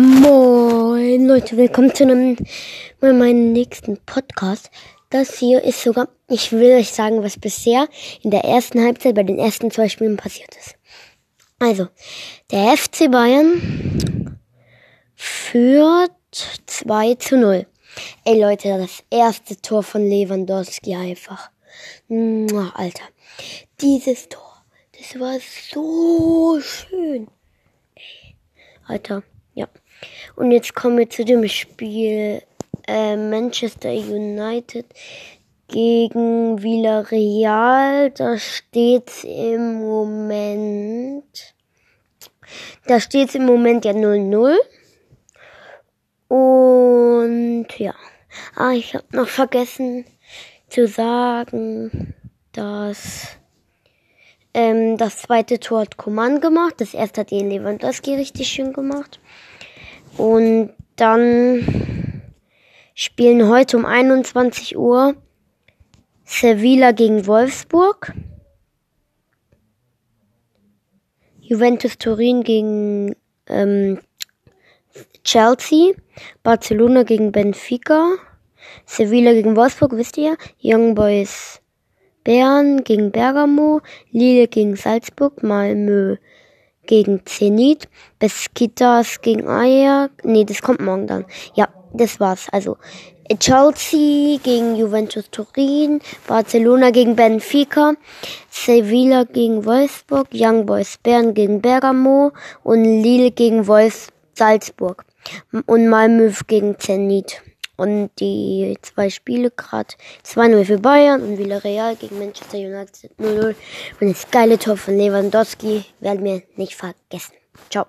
Moin Leute, willkommen zu einem meinem nächsten Podcast. Das hier ist sogar, ich will euch sagen, was bisher in der ersten Halbzeit bei den ersten zwei Spielen passiert ist. Also, der FC Bayern führt 2 zu 0. Ey Leute, das erste Tor von Lewandowski einfach. Alter, dieses Tor, das war so schön. Ey, Alter, ja. Und jetzt kommen wir zu dem Spiel äh, Manchester United gegen Villarreal. Da steht's im Moment. Da steht's im Moment ja 0-0. Und ja. Ah, ich habe noch vergessen zu sagen, dass ähm, das zweite Tor hat Coman gemacht. Das erste hat den Lewandowski richtig schön gemacht. Und dann spielen heute um 21 Uhr Sevilla gegen Wolfsburg. Juventus Turin gegen ähm, Chelsea. Barcelona gegen Benfica. Sevilla gegen Wolfsburg, wisst ihr? Young Boys Bern gegen Bergamo. Lille gegen Salzburg. Malmö gegen Zenit, Besiktas gegen Ajax. Nee, das kommt morgen dann. Ja, das war's. Also Chelsea gegen Juventus Turin, Barcelona gegen Benfica, Sevilla gegen Wolfsburg, Young Boys Bern gegen Bergamo und Lille gegen Wolf Salzburg und Malmö gegen Zenit. Und die zwei Spiele gerade 2-0 für Bayern und Villarreal gegen Manchester United 0-0. Und das geile Tor von Lewandowski werden wir nicht vergessen. Ciao.